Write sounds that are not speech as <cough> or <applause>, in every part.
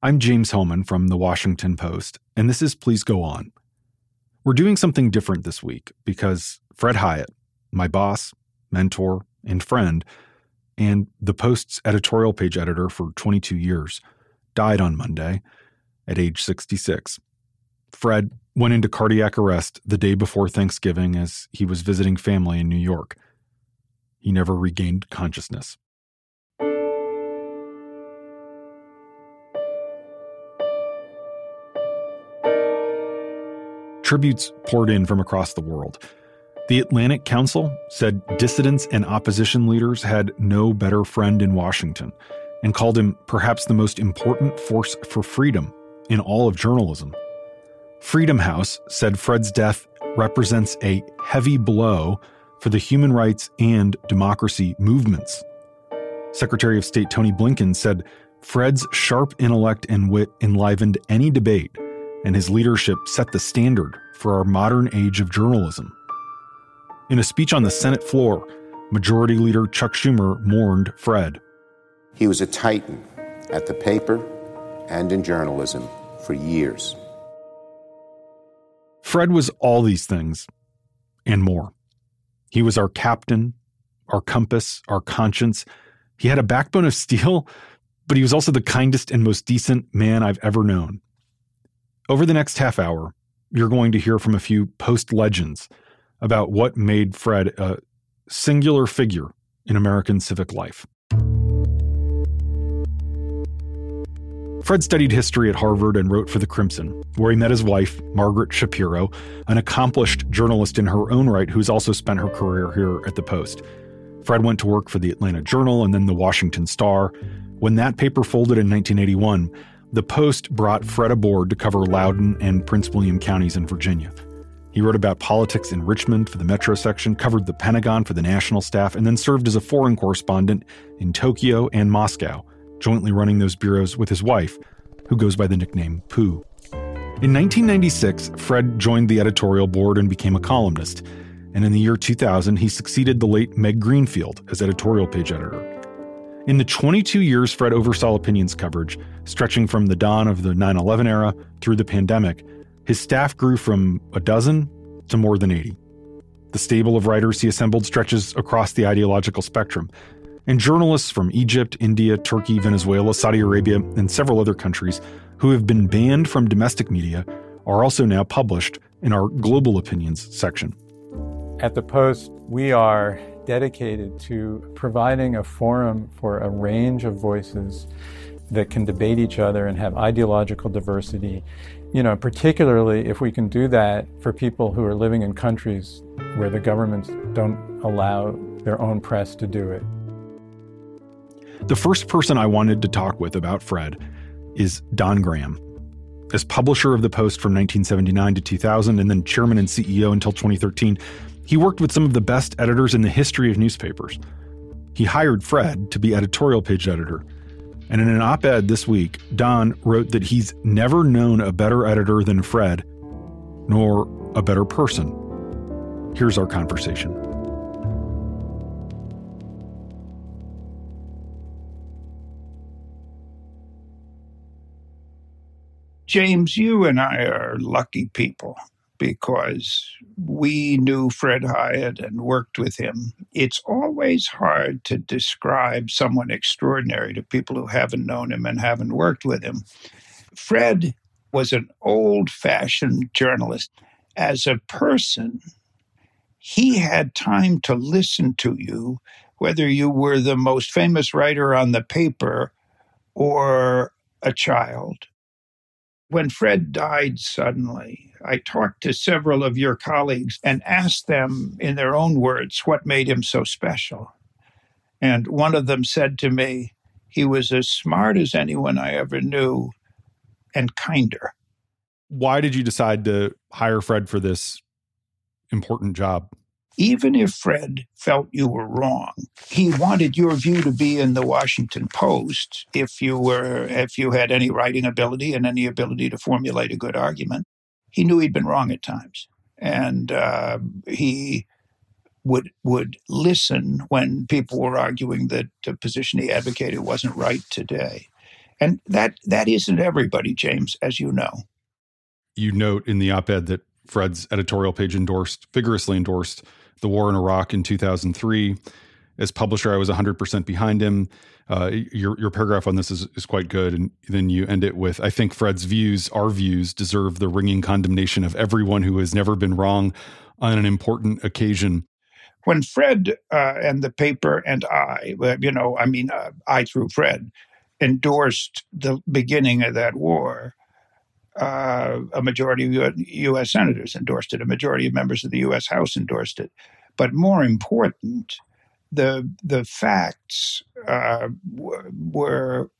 I'm James Hohmann from The Washington Post, and this is Please Go On. We're doing something different this week because Fred Hiatt, my boss, mentor, and friend, and the Post's editorial page editor for 22 years, died on Monday at age 66. Fred went into cardiac arrest the day before Thanksgiving as he was visiting family in New York. He never regained consciousness. Tributes poured in from across the world. The Atlantic Council said dissidents and opposition leaders had no better friend in Washington and called him perhaps the most important force for freedom in all of journalism. Freedom House said Fred's death represents a heavy blow for the human rights and democracy movements. Secretary of State Tony Blinken said Fred's sharp intellect and wit enlivened any debate and his leadership set the standard for our modern age of journalism. In a speech on the Senate floor, Majority Leader Chuck Schumer mourned Fred. He was a titan at the paper and in journalism for years. Fred was all these things and more. He was our captain, our compass, our conscience. He had a backbone of <laughs> steel, but he was also the kindest and most decent man I've ever known. Over the next half hour, you're going to hear from a few post legends about what made Fred a singular figure in American civic life. Fred studied history at Harvard and wrote for The Crimson, where he met his wife, Margaret Shapiro, an accomplished journalist in her own right who's also spent her career here at the Post. Fred went to work for the Atlanta Journal and then the Washington Star. When that paper folded in 1981, the Post brought Fred aboard to cover Loudoun and Prince William counties in Virginia. He wrote about politics in Richmond for the Metro section, covered the Pentagon for the national staff, and then served as a foreign correspondent in Tokyo and Moscow, jointly running those bureaus with his wife, who goes by the nickname Pooh. In 1996, Fred joined the editorial board and became a columnist. And in the year 2000, he succeeded the late Meg Greenfield as editorial page editor. In the 22 years Fred oversaw opinions coverage, stretching from the dawn of the 9 11 era through the pandemic, his staff grew from a dozen to more than 80. The stable of writers he assembled stretches across the ideological spectrum, and journalists from Egypt, India, Turkey, Venezuela, Saudi Arabia, and several other countries who have been banned from domestic media are also now published in our Global Opinions section. At the Post, we are dedicated to providing a forum for a range of voices that can debate each other and have ideological diversity. You know, particularly if we can do that for people who are living in countries where the governments don't allow their own press to do it. The first person I wanted to talk with about Fred is Don Graham. As publisher of the Post from 1979 to 2000 and then chairman and CEO until 2013, he worked with some of the best editors in the history of newspapers. He hired Fred to be editorial page editor. And in an op ed this week, Don wrote that he's never known a better editor than Fred, nor a better person. Here's our conversation. James, you and I are lucky people because we knew Fred Hiatt and worked with him. It's always hard to describe someone extraordinary to people who haven't known him and haven't worked with him. Fred was an old fashioned journalist. As a person, he had time to listen to you, whether you were the most famous writer on the paper or a child. When Fred died suddenly, I talked to several of your colleagues and asked them, in their own words, what made him so special. And one of them said to me, he was as smart as anyone I ever knew and kinder. Why did you decide to hire Fred for this important job? Even if Fred felt you were wrong, he wanted your view to be in the Washington Post if you were if you had any writing ability and any ability to formulate a good argument. He knew he'd been wrong at times, and uh, he would would listen when people were arguing that the position he advocated wasn't right today. And that that isn't everybody, James, as you know. You note in the op-ed that Fred's editorial page endorsed, vigorously endorsed the war in Iraq in 2003. As publisher, I was 100% behind him. Uh, your, your paragraph on this is, is quite good. And then you end it with I think Fred's views, our views, deserve the ringing condemnation of everyone who has never been wrong on an important occasion. When Fred uh, and the paper and I, you know, I mean, uh, I through Fred, endorsed the beginning of that war, uh, a majority of U.S. senators endorsed it. A majority of members of the U.S. House endorsed it. But more important, the the facts uh, w- were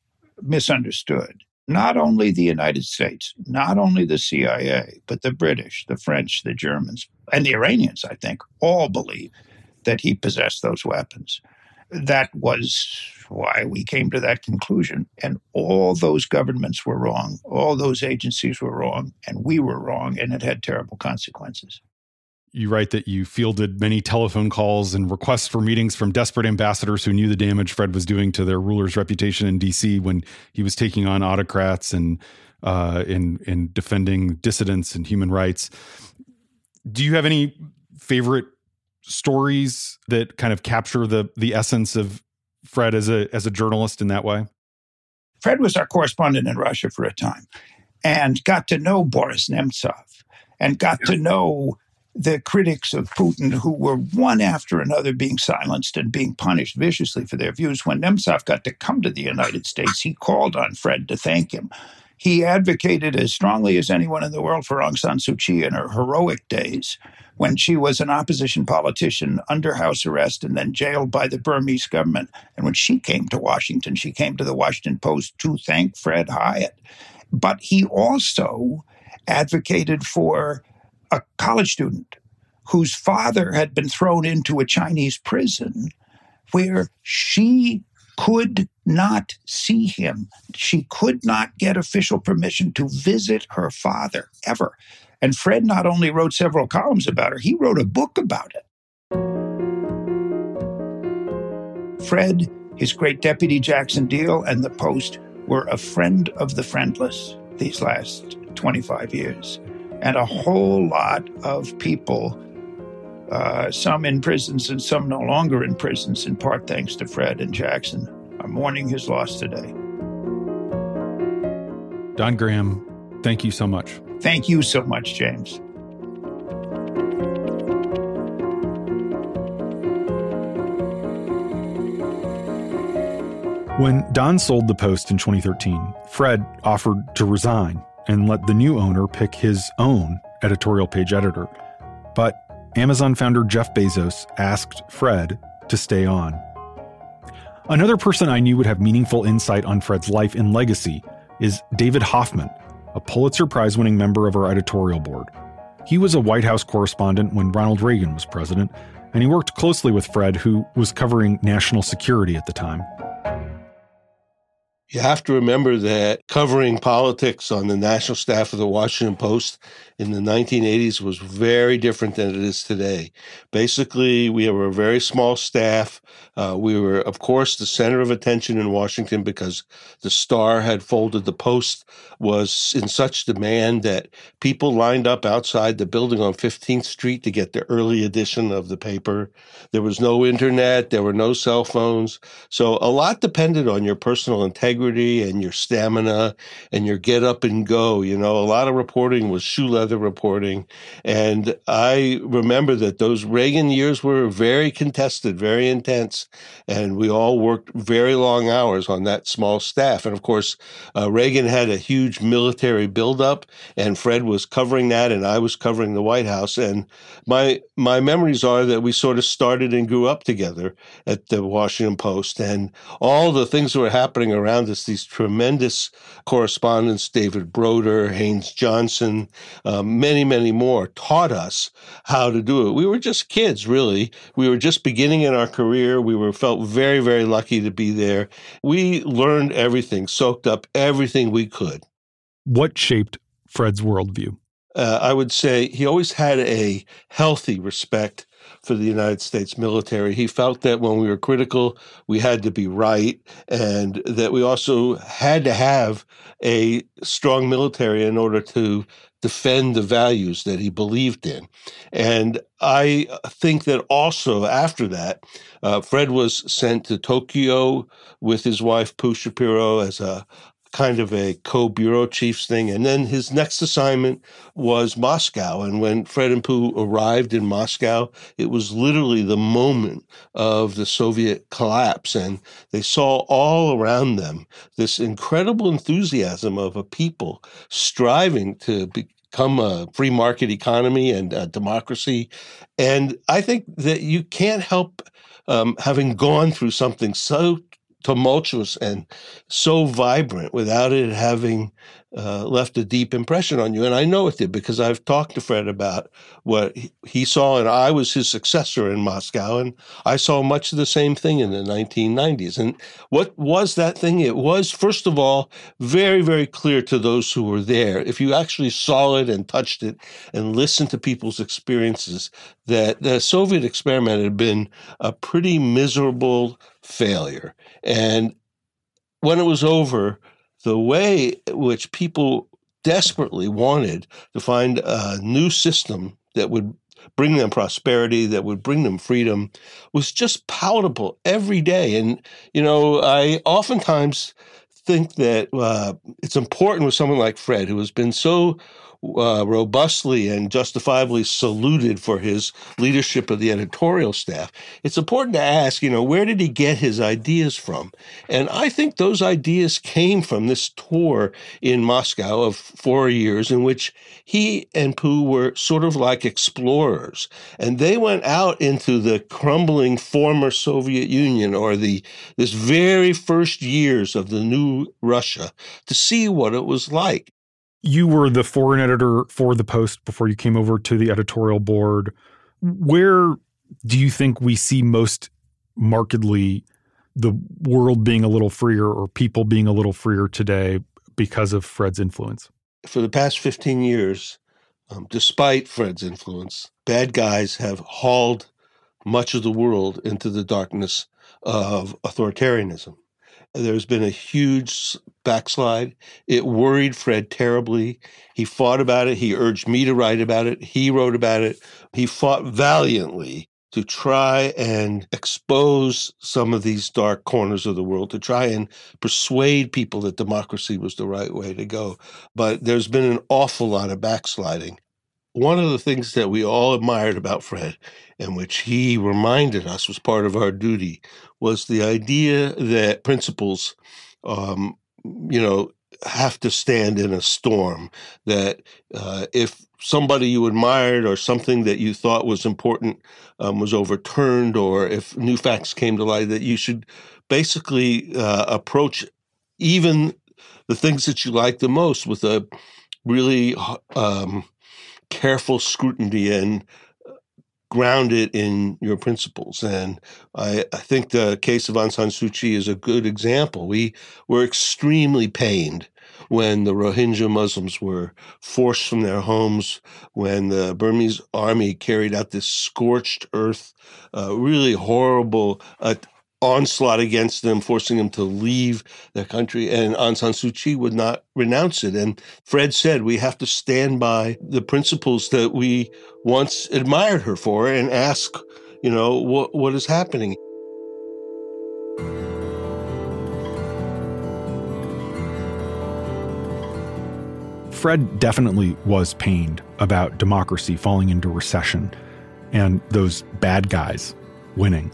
misunderstood. Not only the United States, not only the CIA, but the British, the French, the Germans, and the Iranians, I think, all believe that he possessed those weapons. That was why we came to that conclusion. And all those governments were wrong, all those agencies were wrong, and we were wrong, and it had terrible consequences. You write that you fielded many telephone calls and requests for meetings from desperate ambassadors who knew the damage Fred was doing to their ruler's reputation in D.C. when he was taking on autocrats and uh, in in defending dissidents and human rights. Do you have any favorite stories that kind of capture the the essence of Fred as a as a journalist in that way? Fred was our correspondent in Russia for a time and got to know Boris Nemtsov and got to know the critics of Putin who were one after another being silenced and being punished viciously for their views. When Nemtsov got to come to the United States, he called on Fred to thank him. He advocated as strongly as anyone in the world for Aung San Suu Kyi in her heroic days when she was an opposition politician under house arrest and then jailed by the Burmese government. And when she came to Washington, she came to the Washington Post to thank Fred Hiatt. But he also advocated for a college student whose father had been thrown into a Chinese prison where she could not see him. She could not get official permission to visit her father ever. And Fred not only wrote several columns about her, he wrote a book about it. Fred, his great deputy Jackson Diehl, and the Post were a friend of the friendless these last 25 years. And a whole lot of people, uh, some in prisons and some no longer in prisons, in part thanks to Fred and Jackson, are mourning his loss today. Don Graham, thank you so much. Thank you so much, James. When Don sold the Post in 2013, Fred offered to resign and let the new owner pick his own editorial page editor. But Amazon founder Jeff Bezos asked Fred to stay on. Another person I knew would have meaningful insight on Fred's life and legacy is David Hoffman, a Pulitzer Prize winning member of our editorial board. He was a White House correspondent when Ronald Reagan was president, and he worked closely with Fred, who was covering national security at the time. You have to remember that covering politics on the national staff of the Washington Post in the 1980s was very different than it is today. Basically, we were a very small staff. Uh, we were, of course, the center of attention in Washington because the Star had folded. The Post was in such demand that people lined up outside the building on 15th Street to get the early edition of the paper. There was no internet, there were no cell phones. So a lot depended on your personal integrity and your stamina and your get up and go. You know, a lot of reporting was shoe leather reporting. And I remember that those Reagan years were very contested, very intense, and we all worked very long hours on that small staff. And of course, uh, Reagan had a huge military buildup, and Fred was covering that, and I was covering the White House. And my my memories are that we sort of started and grew up together at the Washington Post, and all the things that were happening around us. These tremendous correspondents, David Broder, Haynes Johnson, uh, many, many more taught us how to do it. We were just kids, really. We were just beginning in our career. We were felt very, very lucky to be there. We learned everything, soaked up everything we could. What shaped Fred's worldview? Uh, I would say he always had a healthy respect for the United States military. He felt that when we were critical, we had to be right, and that we also had to have a strong military in order to defend the values that he believed in. And I think that also after that, uh, Fred was sent to Tokyo with his wife, Pooh Shapiro, as a kind of a co-bureau chiefs thing. And then his next assignment was Moscow. And when Fred and Pooh arrived in Moscow, it was literally the moment of the Soviet collapse. And they saw all around them this incredible enthusiasm of a people striving to become a free market economy and democracy. And I think that you can't help um, having gone through something so tumultuous and so vibrant without it having uh, left a deep impression on you. And I know it did because I've talked to Fred about what he saw, and I was his successor in Moscow, and I saw much of the same thing in the 1990s. And what was that thing? It was, first of all, very, very clear to those who were there. If you actually saw it and touched it and listened to people's experiences, that the Soviet experiment had been a pretty miserable failure. And when it was over, the way which people desperately wanted to find a new system that would bring them prosperity, that would bring them freedom, was just palatable every day. And, you know, I oftentimes think that uh, it's important with someone like Fred, who has been so uh, robustly and justifiably saluted for his leadership of the editorial staff, it's important to ask, you know, where did he get his ideas from? And I think those ideas came from this tour in Moscow of four years in which he and Pooh were sort of like explorers. And they went out into the crumbling former Soviet Union or the this very first years of the new Russia to see what it was like you were the foreign editor for the Post before you came over to the editorial board. Where do you think we see most markedly the world being a little freer or people being a little freer today because of Fred's influence? For the past 15 years, um, despite Fred's influence, bad guys have hauled much of the world into the darkness of authoritarianism. There's been a huge backslide. It worried Fred terribly. He fought about it. He urged me to write about it. He wrote about it. He fought valiantly to try and expose some of these dark corners of the world, to try and persuade people that democracy was the right way to go. But there's been an awful lot of backsliding. One of the things that we all admired about Fred, and which he reminded us was part of our duty, was the idea that principles, um, you know, have to stand in a storm. That uh, if somebody you admired or something that you thought was important um, was overturned, or if new facts came to light, that you should basically uh, approach even the things that you like the most with a really um, careful scrutiny and grounded in your principles. And I, I, think the case of Aung San Suu Kyi is a good example. We were extremely pained when the Rohingya Muslims were forced from their homes, when the Burmese army carried out this scorched earth, uh, really horrible uh, onslaught against them, forcing them to leave their country. And Aung San Suu Kyi would not renounce it. And Fred said, we have to stand by the principles that we once admired her for and ask, you know, what, what is happening. Fred definitely was pained about democracy falling into recession and those bad guys winning.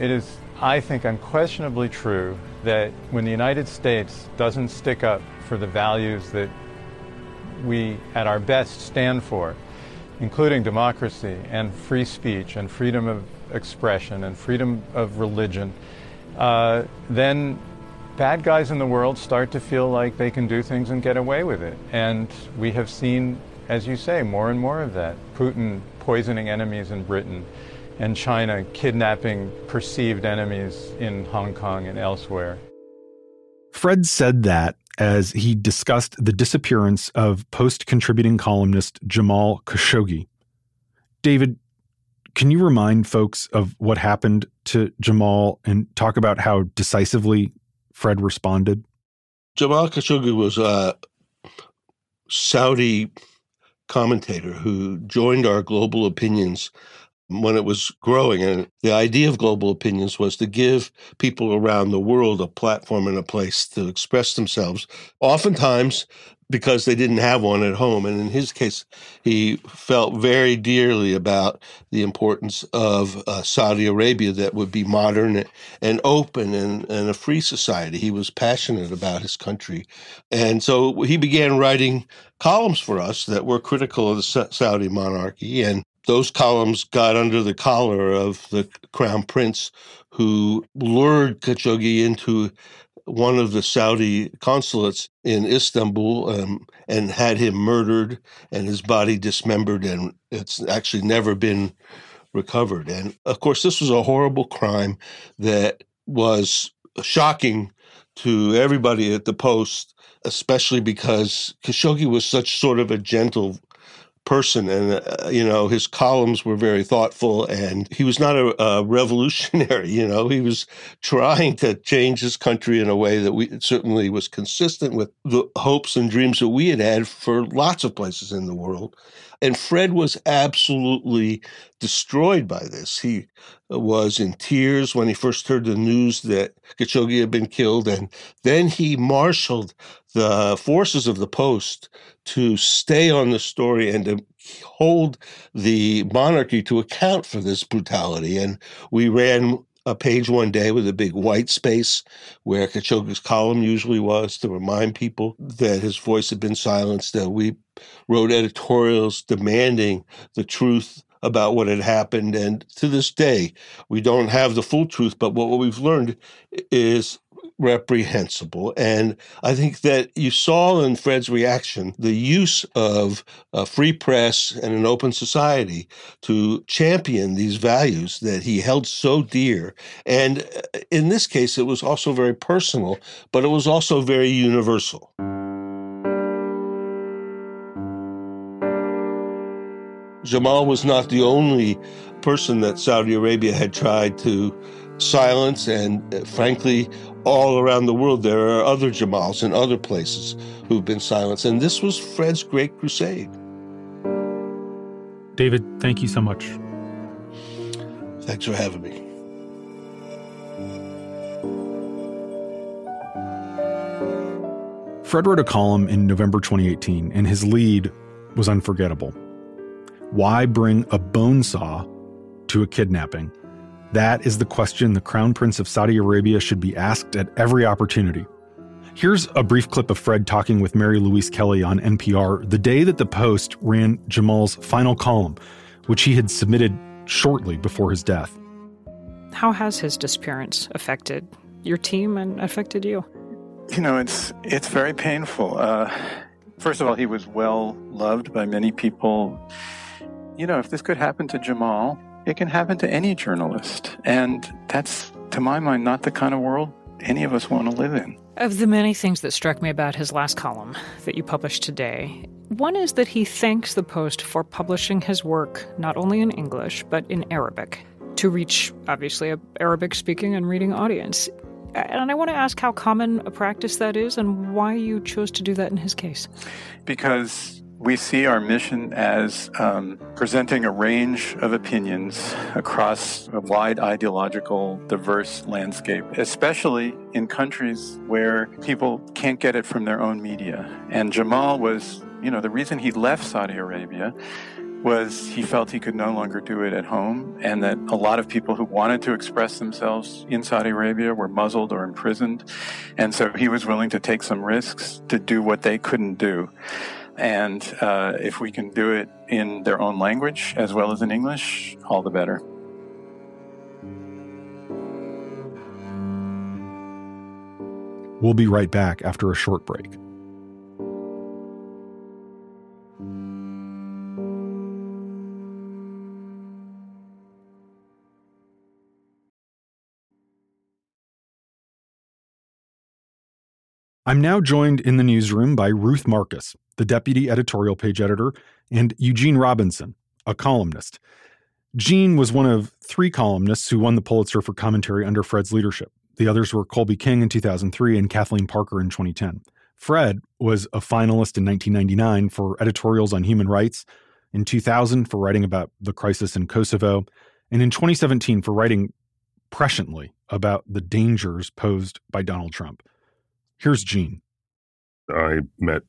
It is, I think, unquestionably true that when the United States doesn't stick up for the values that we, at our best, stand for, including democracy and free speech and freedom of expression and freedom of religion, uh, then bad guys in the world start to feel like they can do things and get away with it. And we have seen, as you say, more and more of that. Putin poisoning enemies in Britain and China kidnapping perceived enemies in Hong Kong and elsewhere. Fred said that as he discussed the disappearance of post contributing columnist Jamal Khashoggi. David, can you remind folks of what happened to Jamal and talk about how decisively Fred responded? Jamal Khashoggi was a Saudi commentator who joined our global opinions when it was growing. And the idea of global opinions was to give people around the world a platform and a place to express themselves. Oftentimes, because they didn't have one at home. And in his case, he felt very dearly about the importance of uh, Saudi Arabia that would be modern and open and, and a free society. He was passionate about his country. And so he began writing columns for us that were critical of the Saudi monarchy. And those columns got under the collar of the crown prince who lured Khashoggi into one of the Saudi consulates in Istanbul um, and had him murdered and his body dismembered, and it's actually never been recovered. And of course, this was a horrible crime that was shocking to everybody at the Post, especially because Khashoggi was such sort of a gentle person and uh, you know his columns were very thoughtful and he was not a, a, revolutionary <laughs> you know he was trying to change his country in a way that we certainly was consistent with the hopes and dreams that we had had for lots of places in the world and Fred was absolutely destroyed by this. He uh, was in tears when he first heard the news that Khashoggi had been killed. And then he marshaled the forces of the Post to stay on the story and to hold the monarchy to account for this brutality. And we ran a page one day with a big white space where Khashoggi's column usually was to remind people that his voice had been silenced. That we wrote editorials demanding the truth about what had happened. And to this day, we don't have the full truth, but what we've learned is reprehensible. And I think that you saw in Fred's reaction the use of a free press and an open society to champion these values that he held so dear. And uh, in this case, it was also very personal, but it was also very universal. Jamal was not the only person that Saudi Arabia had tried to silence, and uh, frankly, all around the world, there are other Jamals in other places who've been silenced. And this was Fred's great crusade. David, thank you so much. Thanks for having me. Fred wrote a column in November 2018, and his lead was unforgettable. Why bring a bone saw to a kidnapping? That is the question the Crown Prince of Saudi Arabia should be asked at every opportunity. Here's a brief clip of Fred talking with Mary Louise Kelly on NPR the day that the Post ran Jamal's final column, which he had submitted shortly before his death. How has his disappearance affected your team and affected you? You know, it's it's very painful. Uh, first of all, he was well loved by many people you know, if this could happen to Jamal, it can happen to any journalist. And that's, to my mind, not the kind of world any of us want to live in. Of the many things that struck me about his last column that you published today, one is that he thanks the Post for publishing his work not only in English, but in Arabic to reach, obviously, a Arabic speaking and reading audience. And I want to ask how common a practice that is and why you chose to do that in his case. Because we see our mission as um, presenting a range of opinions across a wide ideological, diverse landscape, especially in countries where people can't get it from their own media. And Jamal was, you know, the reason he left Saudi Arabia was he felt he could no longer do it at home and that a lot of people who wanted to express themselves in Saudi Arabia were muzzled or imprisoned. And so he was willing to take some risks to do what they couldn't do. And uh, if we can do it in their own language as well as in English, all the better. We'll be right back after a short break. I'm now joined in the newsroom by Ruth Marcus, the deputy editorial page editor, and Eugene Robinson, a columnist. Gene was one of three columnists who won the Pulitzer for commentary under Fred's leadership. The others were Colby King in 2003 and Kathleen Parker in 2010. Fred was a finalist in 1999 for editorials on human rights, in 2000 for writing about the crisis in Kosovo, and in 2017 for writing presciently about the dangers posed by Donald Trump. Here's Gene. I met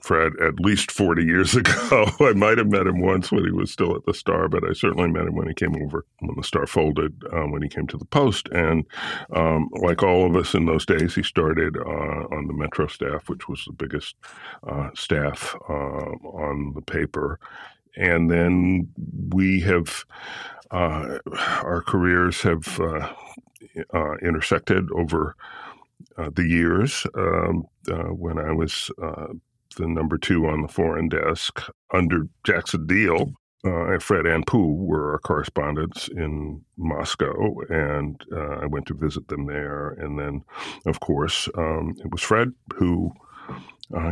Fred at least 40 years <laughs> ago. I might have met him once when he was still at the Star, but I certainly met him when he came over, when the Star folded, um, when he came to the Post. And um, like all of us in those days, he started uh, on the Metro staff, which was the biggest uh, staff uh, on the paper. And then we have, uh, our careers have uh, uh, intersected over uh, the years. Um, uh, when I was uh, the number two on the foreign desk under Jackson Diehl. uh, Fred and Pooh were our correspondents in Moscow, and uh, I went to visit them there. And then, of course, um, it was Fred who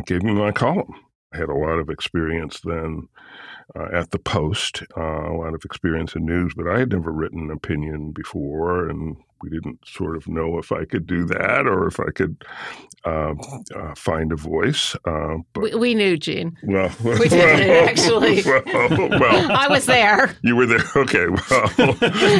gave me my column. I had a lot of experience then uh, at the Post, uh, a lot of experience in news, but I had never written an opinion before, and we didn't sort of know if I could do that or if I could uh, uh, find a voice. Uh, but, we, we, knew, Gene. Well, <laughs> we did actually. <laughs> Well, well, <laughs> I was there. You were there. Okay. Well,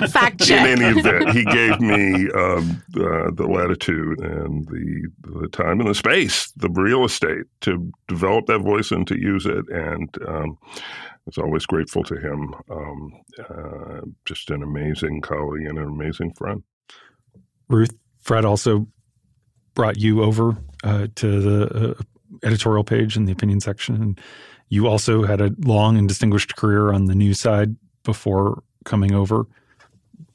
fact check. In any event, he gave me um, the latitude and the the time and the space, the real estate to develop that voice and to use it, and. Um, I was always grateful to him. Um, uh, just an amazing colleague and an amazing friend. Ruth, Fred also brought you over uh, to the uh, editorial page in the opinion section. And you also had a long and distinguished career on the news side before coming over.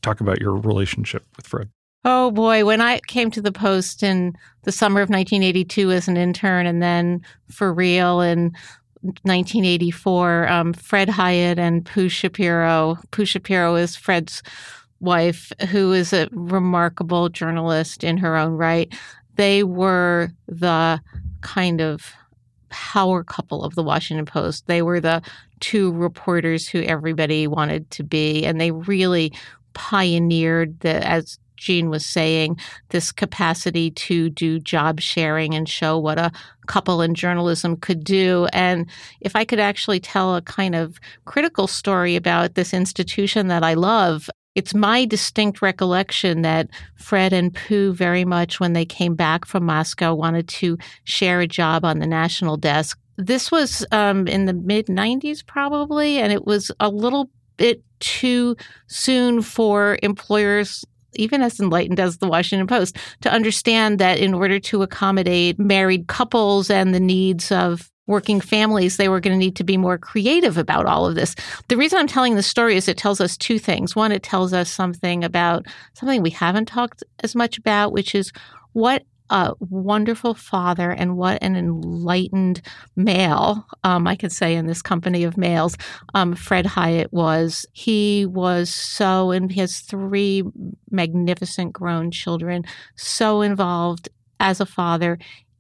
Talk about your relationship with Fred. Oh boy, when I came to the Post in the summer of 1982 as an intern and then for real in 1984, um, Fred Hiatt and Pooh Shapiro. Pooh Shapiro is Fred's wife, who is a remarkable journalist in her own right. They were the kind of power couple of the Washington Post. They were the two reporters who everybody wanted to be, and they really pioneered the as Gene was saying, this capacity to do job sharing and show what a couple in journalism could do. And if I could actually tell a kind of critical story about this institution that I love, it's my distinct recollection that Fred and Pooh very much when they came back from Moscow wanted to share a job on the national desk. This was um, in the mid 90s, probably, and it was a little bit too soon for employers even as enlightened as the Washington Post, to understand that in order to accommodate married couples and the needs of working families, they were going to need to be more creative about all of this. The reason I'm telling this story is it tells us two things. One, it tells us something about something we haven't talked as much about, which is what a wonderful father and what an enlightened male, um, I could say, in this company of males, um, Fred Hiatt was. He was so, and he has three magnificent grown children, so involved as a father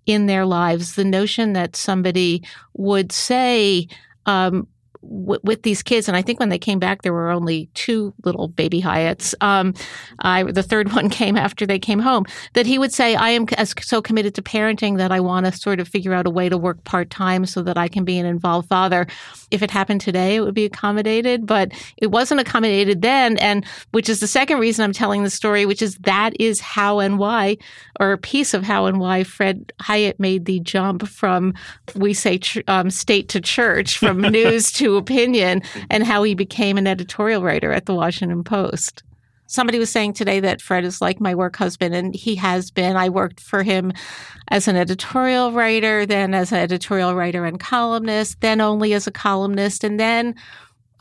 in their lives. The notion that somebody would say, um, w- with these kids, and I think when they came back, there were only two little baby Hiatts. Um, I, the third <laughs> one came after they came home. That he would say, "I am as, so committed to parenting that I want to sort of figure out a way to work part time so that I can be an involved father." If it happened today, it would be accommodated, but it wasn't accommodated then, and which is the second reason I'm telling the story, which is that is how and why, or a piece of how and why Fred Hiatt made the jump from we say um, state to church, from <laughs> news to opinion and how he became an editorial writer at the Washington Post. Somebody was saying today that Fred is like my work husband, and he has been. I worked for him as an editorial writer, then as an editorial writer and columnist, then only as a columnist, and then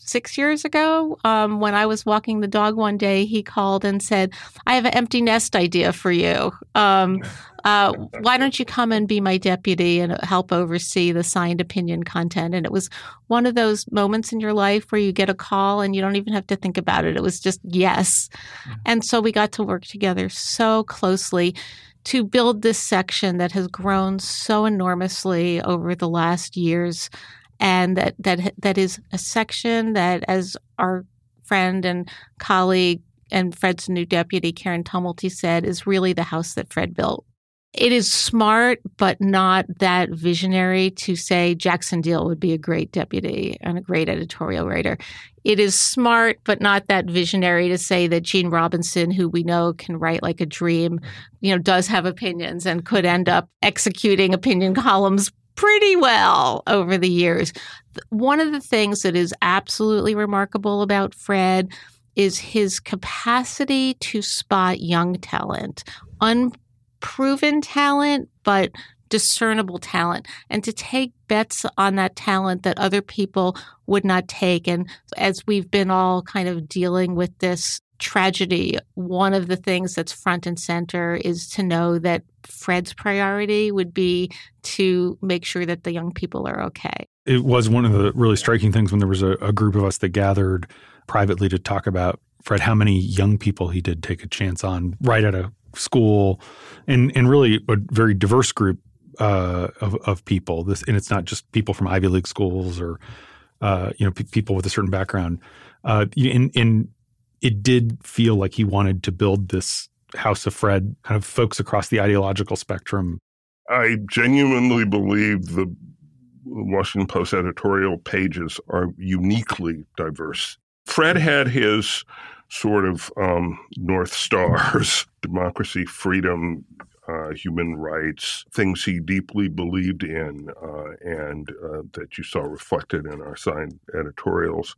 six years ago, um, when I was walking the dog one day, he called and said, I have an empty nest idea for you. Um, <laughs> uh, why don't you come and be my deputy and help oversee the signed opinion content? And it was one of those moments in your life where you get a call and you don't even have to think about it. It was just yes. Mm-hmm. And so we got to work together so closely to build this section that has grown so enormously over the last years and that that that is a section that as our friend and colleague and Fred's new deputy, Karen Tumulty, said is really the house that Fred built. It is smart, but not that visionary to say Jackson Diehl would be a great deputy and a great editorial writer. It is smart, but not that visionary to say that Gene Robinson, who we know can write like a dream, you know, does have opinions and could end up executing opinion columns pretty well over the years. One of the things that is absolutely remarkable about Fred is his capacity to spot young talent, unproven talent, but discernible talent, and to take bets on that talent that other people would not take. And as we've been all kind of dealing with this tragedy, one of the things that's front and center is to know that Fred's priority would be to make sure that the young people are okay. It was one of the really striking things when there was a, a group of us that gathered privately to talk about Fred, how many young people he did take a chance on right out of school, and and really a very diverse group uh, of of people. This and it's not just people from Ivy League schools or uh, you know p- people with a certain background. Uh, and, and it did feel like he wanted to build this House of Fred, kind of folks across the ideological spectrum. I genuinely believe the Washington Post editorial pages are uniquely diverse. Fred had his sort of um, North Stars <laughs> democracy, freedom, uh, human rights, things he deeply believed in, uh, and uh, that you saw reflected in our signed editorials.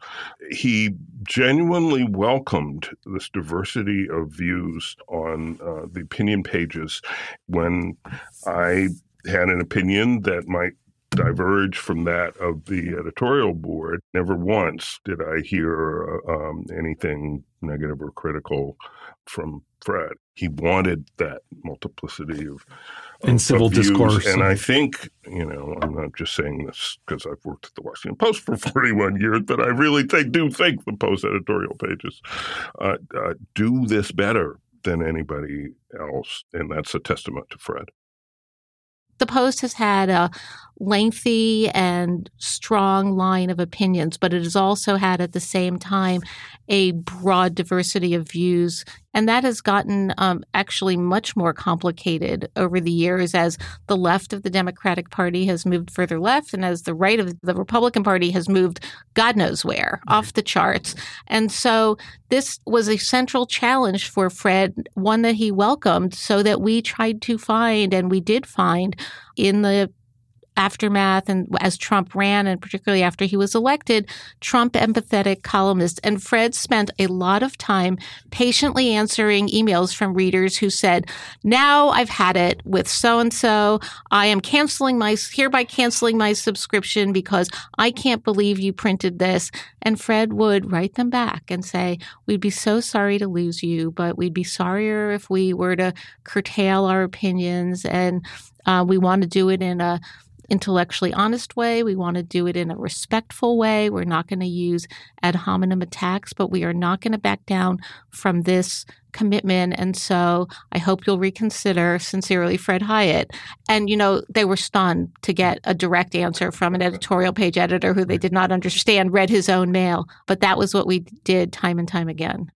He genuinely welcomed this diversity of views on uh, the opinion pages when I had an opinion that might diverge from that of the editorial board. Never once did I hear uh, um, anything negative or critical from Fred. He wanted that multiplicity of in civil views. discourse. And I think, you know, I'm not just saying this because I've worked at the Washington Post for <laughs> 41 years, but I really think, do think the Post editorial pages uh, uh, do this better than anybody else. And that's a testament to Fred. The Post has had a lengthy and strong line of opinions, but it has also had at the same time a broad diversity of views. And that has gotten um, actually much more complicated over the years as the left of the Democratic Party has moved further left and as the right of the Republican Party has moved God knows where off the charts. And so this was a central challenge for Fred, one that he welcomed, so that we tried to find, and we did find in the aftermath and as Trump ran, and particularly after he was elected, Trump empathetic columnists. And Fred spent a lot of time patiently answering emails from readers who said, Now I've had it with so and so. I am canceling my, hereby canceling my subscription because I can't believe you printed this. And Fred would write them back and say, We'd be so sorry to lose you, but we'd be sorrier if we were to curtail our opinions. And uh, we want to do it in a intellectually honest way. We want to do it in a respectful way. We're not going to use ad hominem attacks, but we are not going to back down from this commitment. And so I hope you'll reconsider. Sincerely, Fred Hiatt. And, you know, they were stunned to get a direct answer from an editorial page editor who they did not understand, read his own mail. But that was what we did time and time again.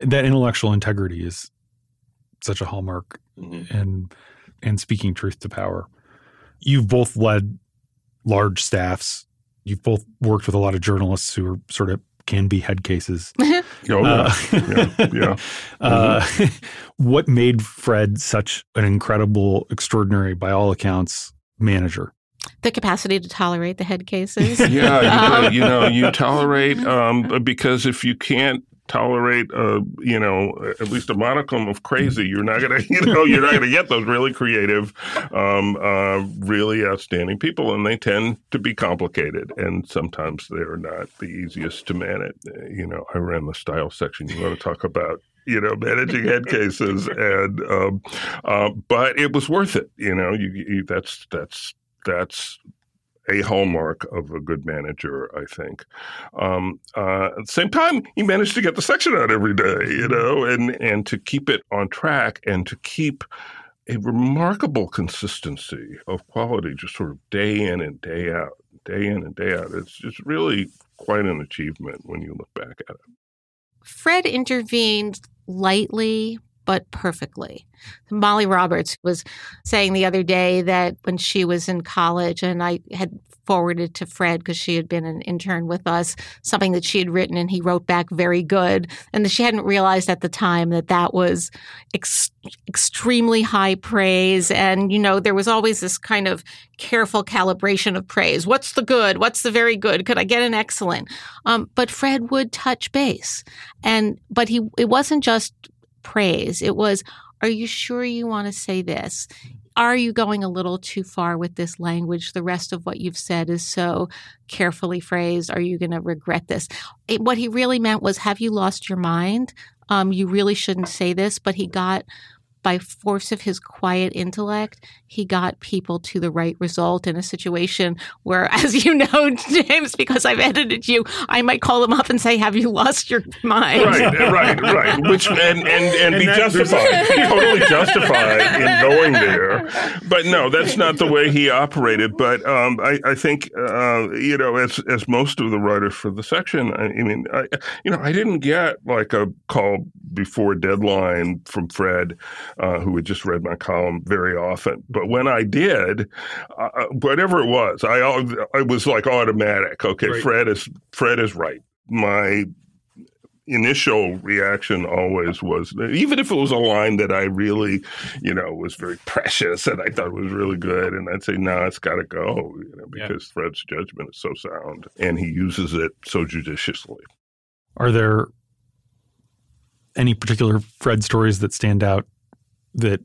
That intellectual integrity is such a hallmark mm-hmm. and and speaking truth to power you've both led large staffs. You've both worked with a lot of journalists who are sort of can be head cases. <laughs> oh, uh, yeah. yeah, yeah. Uh, <laughs> <laughs> what made Fred such an incredible, extraordinary, by all accounts, manager? The capacity to tolerate the head cases. yeah, you, you know, you tolerate um, because if you can't tolerate a you know at least a modicum of crazy. You're not gonna <laughs> you know you're not gonna get those really creative um, uh, really outstanding people and they tend to be complicated and sometimes they're not the easiest to manage. You know i ran the style section. You want to talk about you know, managing head <laughs> cases, and um, uh, but it was worth it. You know, you, you, that's that's that's a hallmark of a good manager, I think. Um, uh, at the same time, he managed to get the section out every day, you know, and and to keep it on track and to keep a remarkable consistency of quality, just sort of day in and day out, day in and day out. It's just really quite an achievement when you look back at it. Fred intervened lightly but perfectly. Molly Roberts was saying the other day that when she was in college, and I had forwarded to Fred because she had been an intern with us, something that she had written, and he wrote back very good. And she hadn't realized at the time that that was ex- extremely high praise. And, you know, there was always this kind of careful calibration of praise. What's the good? What's the very good? Could I get an excellent? Um, but Fred would touch base. And, but he, it wasn't just praise. It was, are you sure you want to say this? Are you going a little too far with this language? The rest of what you've said is so carefully phrased. Are you going to regret this? It, what he really meant was, have you lost your mind? Um, you really shouldn't say this, but he got by force of his quiet intellect, he got people to the right result in a situation where, <laughs> as you know, James, because I've edited you, I might call him up and say, "Have you lost your mind?" Right, right, right. <laughs> Which and and, and, and be justified, <laughs> be totally justified in going there. But no, that's not the way he operated. But um, I, I think uh, you know, as as most of the writers for the section, I, I mean, I, you know, I didn't get like a call before deadline from Fred uh, who had just read my column very often. But when I did, uh, uh whatever it was, I I was like automatic. Okay, right. Fred is Fred is right. My initial reaction always was even if it was a line that I really, you know, was very precious and I thought was really good, and I'd say, no, nah, it's got to go, you know, because yeah. Fred's judgment is so sound and he uses it so judiciously. Are there any particular Fred stories that stand out that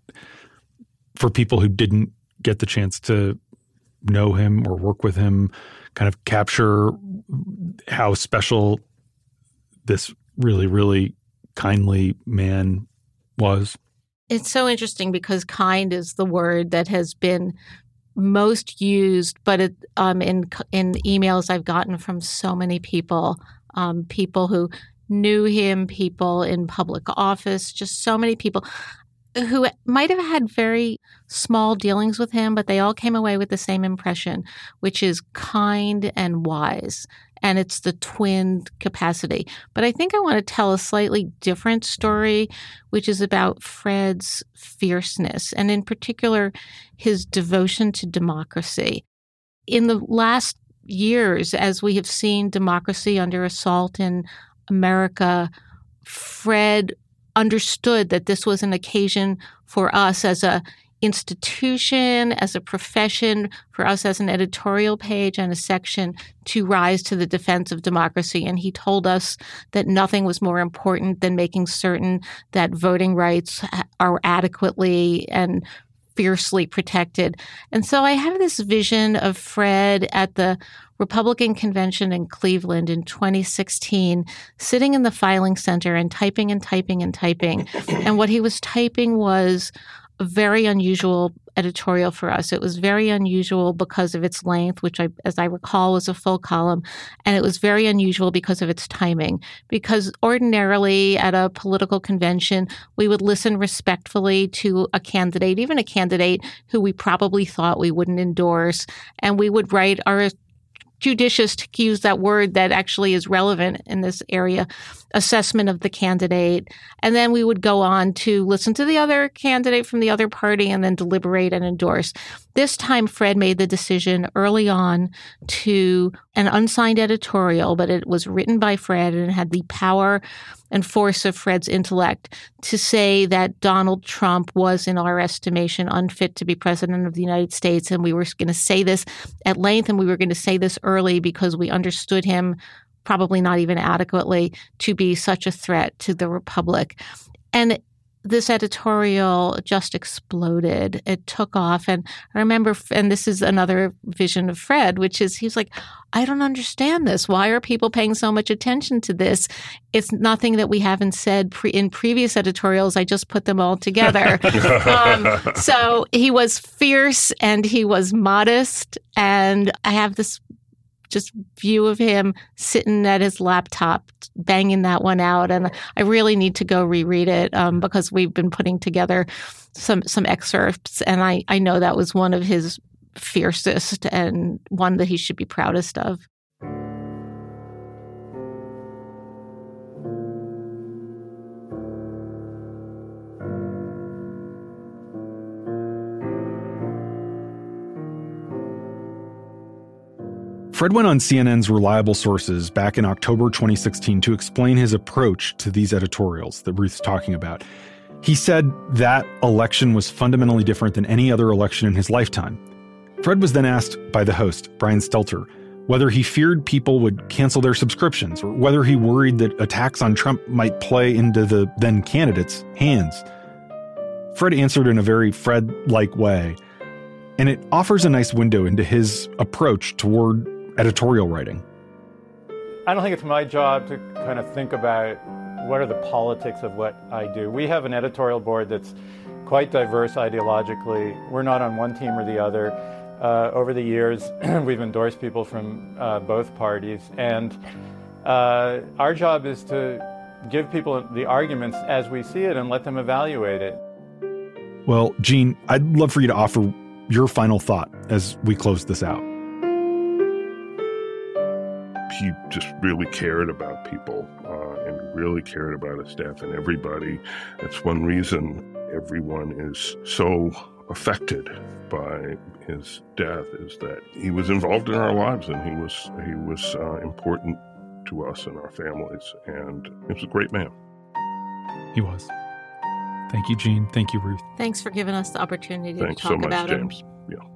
for people who didn't get the chance to know him or work with him, kind of capture how special this really, really kindly man was? It's so interesting because kind is the word that has been most used, but it, um, in in emails I've gotten from so many people, um, people who knew him, people in public office, just so many people who might have had very small dealings with him, but they all came away with the same impression, which is kind and wise. And it's the twin capacity. But I think I want to tell a slightly different story, which is about Fred's fierceness, and in particular, his devotion to democracy. In the last years, as we have seen democracy under assault in America, Fred understood that this was an occasion for us as a institution, as a profession, for us as an editorial page and a section to rise to the defense of democracy. And he told us that nothing was more important than making certain that voting rights are adequately and fiercely protected. And so I have this vision of Fred at the Republican convention in Cleveland in 2016, sitting in the filing center and typing and typing and typing. <laughs> and what he was typing was a very unusual editorial for us. It was very unusual because of its length, which I, as I recall, was a full column. And it was very unusual because of its timing. Because ordinarily at a political convention, we would listen respectfully to a candidate, even a candidate who we probably thought we wouldn't endorse. And we would write our judicious to use that word that actually is relevant in this area assessment of the candidate and then we would go on to listen to the other candidate from the other party and then deliberate and endorse this time fred made the decision early on to an unsigned editorial but it was written by fred and had the power and force of Fred's intellect to say that Donald Trump was, in our estimation, unfit to be president of the United States. And we were going to say this at length and we were going to say this early because we understood him probably not even adequately to be such a threat to the republic. And this editorial just exploded. It took off. And I remember, and this is another vision of Fred, which is he's like, I don't understand this. Why are people paying so much attention to this? It's nothing that we haven't said pre- in previous editorials. I just put them all together. <laughs> um, so he was fierce and he was modest. And I have this just view of him sitting at his laptop banging that one out and i really need to go reread it um, because we've been putting together some some excerpts and i i know that was one of his fiercest and one that he should be proudest of Fred went on CNN's Reliable Sources back in October 2016 to explain his approach to these editorials that Ruth's talking about. He said that election was fundamentally different than any other election in his lifetime. Fred was then asked by the host, Brian Stelter, whether he feared people would cancel their subscriptions or whether he worried that attacks on Trump might play into the then candidate's hands. Fred answered in a very Fred like way, and it offers a nice window into his approach toward editorial writing. I don't think it's my job to kind of think about what are the politics of what I do. We have an editorial board that's quite diverse ideologically. We're not on one team or the other. Uh, over the years, <clears throat> we've endorsed people from uh, both parties, and uh, our job is to give people the arguments as we see it and let them evaluate it. Well, Gene, I'd love for you to offer your final thought as we close this out he just really cared about people uh, and really cared about his staff and everybody. That's one reason everyone is so affected by his death is that he was involved in our lives and he was he was uh, important to us and our families and he was a great man. He was. Thank you, Gene. Thank you, Ruth. Thanks for giving us the opportunity Thanks to talk so much, about James. him. Yeah.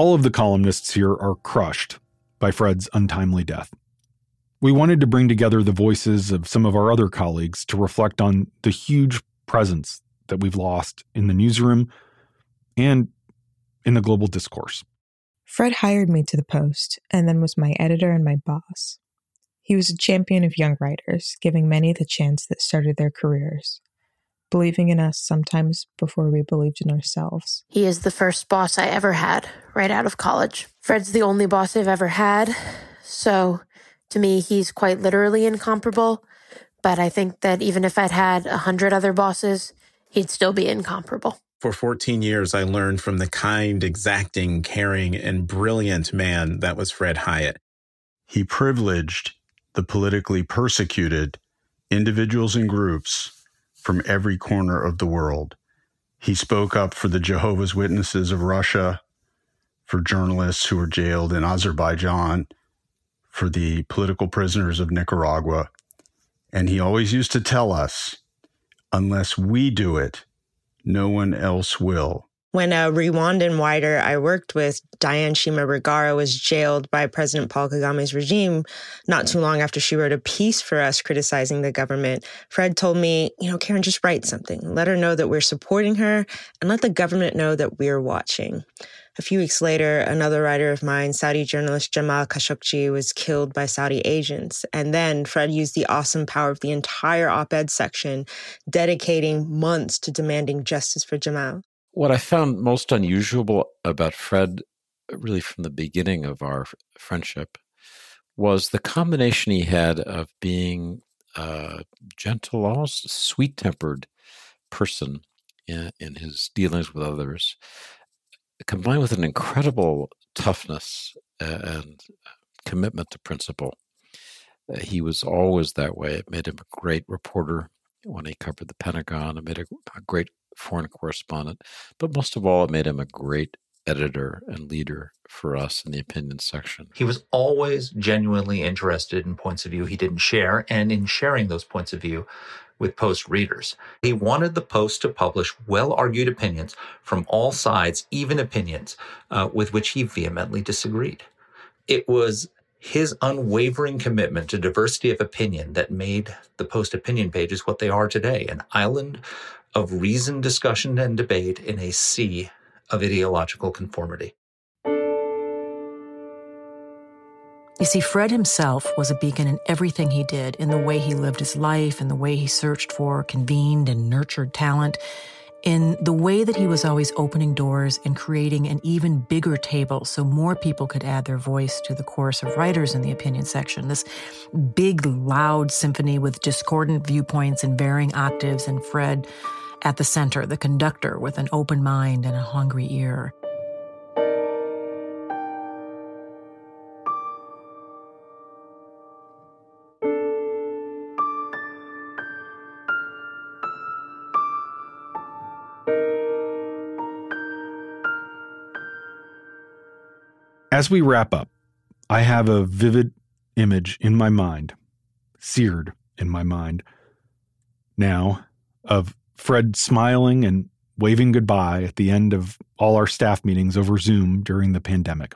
All of the columnists here are crushed by Fred's untimely death. We wanted to bring together the voices of some of our other colleagues to reflect on the huge presence that we've lost in the newsroom and in the global discourse. Fred hired me to the Post and then was my editor and my boss. He was a champion of young writers, giving many the chance that started their careers, believing in us sometimes before we believed in ourselves. He is the first boss I ever had right out of college. Fred's the only boss I've ever had. So to me, he's quite literally incomparable. But I think that even if I'd had a hundred other bosses, he'd still be incomparable. For 14 years, I learned from the kind, exacting, caring, and brilliant man that was Fred Hiatt. He privileged the politically persecuted individuals and groups from every corner of the world. He spoke up for the Jehovah's Witnesses of Russia, for journalists who were jailed in Azerbaijan, for the political prisoners of Nicaragua. And he always used to tell us unless we do it, no one else will. When a Rwandan writer I worked with, Diane Shima Rwigara, was jailed by President Paul Kagame's regime not too long after she wrote a piece for us criticizing the government, Fred told me, you know, Karen, just write something. Let her know that we're supporting her and let the government know that we're watching. A few weeks later, another writer of mine, Saudi journalist Jamal Khashoggi, was killed by Saudi agents. And then Fred used the awesome power of the entire op ed section, dedicating months to demanding justice for Jamal. What I found most unusual about Fred, really from the beginning of our friendship, was the combination he had of being a gentle, almost sweet tempered person in, in his dealings with others, combined with an incredible toughness and commitment to principle. Uh, he was always that way. It made him a great reporter when he covered the Pentagon. It made a, a great foreign correspondent. But most of all, it made him a great editor and leader for us in the opinion section. He was always genuinely interested in points of view he didn't share and in sharing those points of view with Post readers. He wanted the Post to publish well argued opinions from all sides, even opinions uh, with which he vehemently disagreed. It was his unwavering commitment to diversity of opinion that made the Post opinion pages what they are today an island of reasoned discussion and debate in a sea of ideological conformity. You see, Fred himself was a beacon in everything he did, in the way he lived his life, in the way he searched for, convened, and nurtured talent, in the way that he was always opening doors and creating an even bigger table so more people could add their voice to the chorus of writers in the opinion section. This big, loud symphony with discordant viewpoints and varying octaves, and Fred at the center, the conductor with an open mind and a hungry ear. As we wrap up, I have a vivid image in my mind, seared in my mind, now of Fred smiling and waving goodbye at the end of all our staff meetings over Zoom during the pandemic.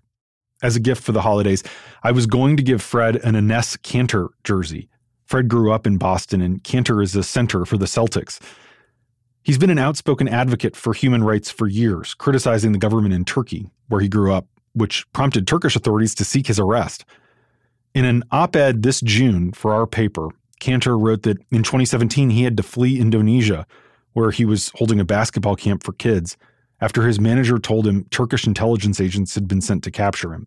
As a gift for the holidays, I was going to give Fred an Enes Kanter jersey. Fred grew up in Boston, and Kanter is a center for the Celtics. He's been an outspoken advocate for human rights for years, criticizing the government in Turkey, where he grew up, which prompted Turkish authorities to seek his arrest. In an op ed this June for our paper, Kanter wrote that in 2017 he had to flee Indonesia, where he was holding a basketball camp for kids, after his manager told him Turkish intelligence agents had been sent to capture him.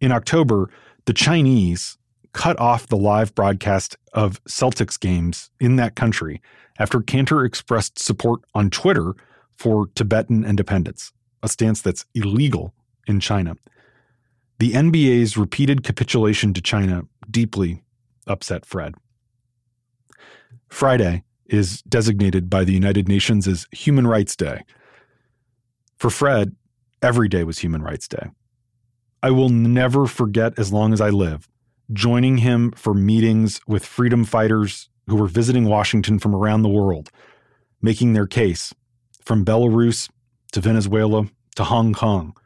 In October, the Chinese cut off the live broadcast of Celtics games in that country after Kanter expressed support on Twitter for Tibetan independence, a stance that's illegal in China. The NBA's repeated capitulation to China deeply upset Fred. Friday is designated by the United Nations as Human Rights Day. For Fred, every day was Human Rights Day. I will never forget as long as I live joining him for meetings with freedom fighters who were visiting Washington from around the world, making their case from Belarus to Venezuela to Hong Kong.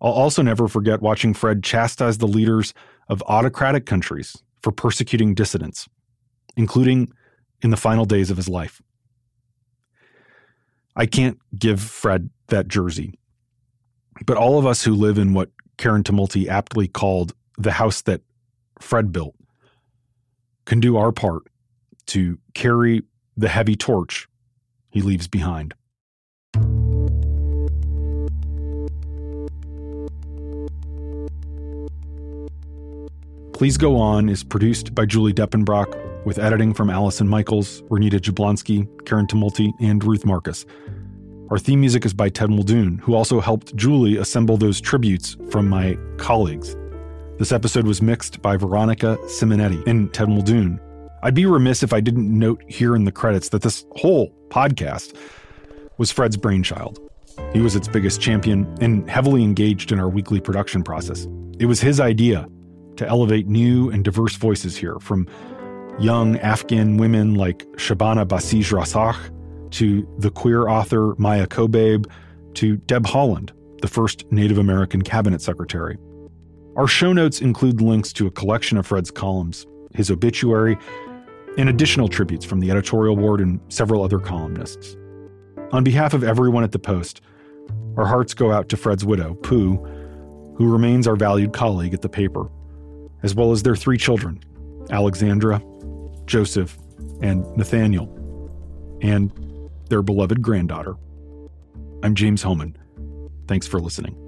I'll also never forget watching Fred chastise the leaders of autocratic countries for persecuting dissidents, including in the final days of his life. I can't give Fred that jersey, but all of us who live in what Karen Tumulty aptly called the house that Fred built can do our part to carry the heavy torch he leaves behind. Please Go On is produced by Julie Depenbrock with editing from Allison Michaels, Renita Jablonski, Karen Tumulty, and Ruth Marcus. Our theme music is by Ted Muldoon, who also helped Julie assemble those tributes from my colleagues. This episode was mixed by Veronica Simonetti and Ted Muldoon. I'd be remiss if I didn't note here in the credits that this whole podcast was Fred's brainchild. He was its biggest champion and heavily engaged in our weekly production process. It was his idea to elevate new and diverse voices here, from young Afghan women like Shabana Basij Rasikh to the queer author Maia Kobabe, to Deb Haaland, the first Native American cabinet secretary. Our show notes include links to a collection of Fred's columns, his obituary, and additional tributes from the editorial board and several other columnists. On behalf of everyone at the Post, our hearts go out to Fred's widow, Pooh, who remains our valued colleague at the paper, as well as their three children, Alexandra, Joseph, and Nathaniel, and their beloved granddaughter. I'm James Hohmann. Thanks for listening.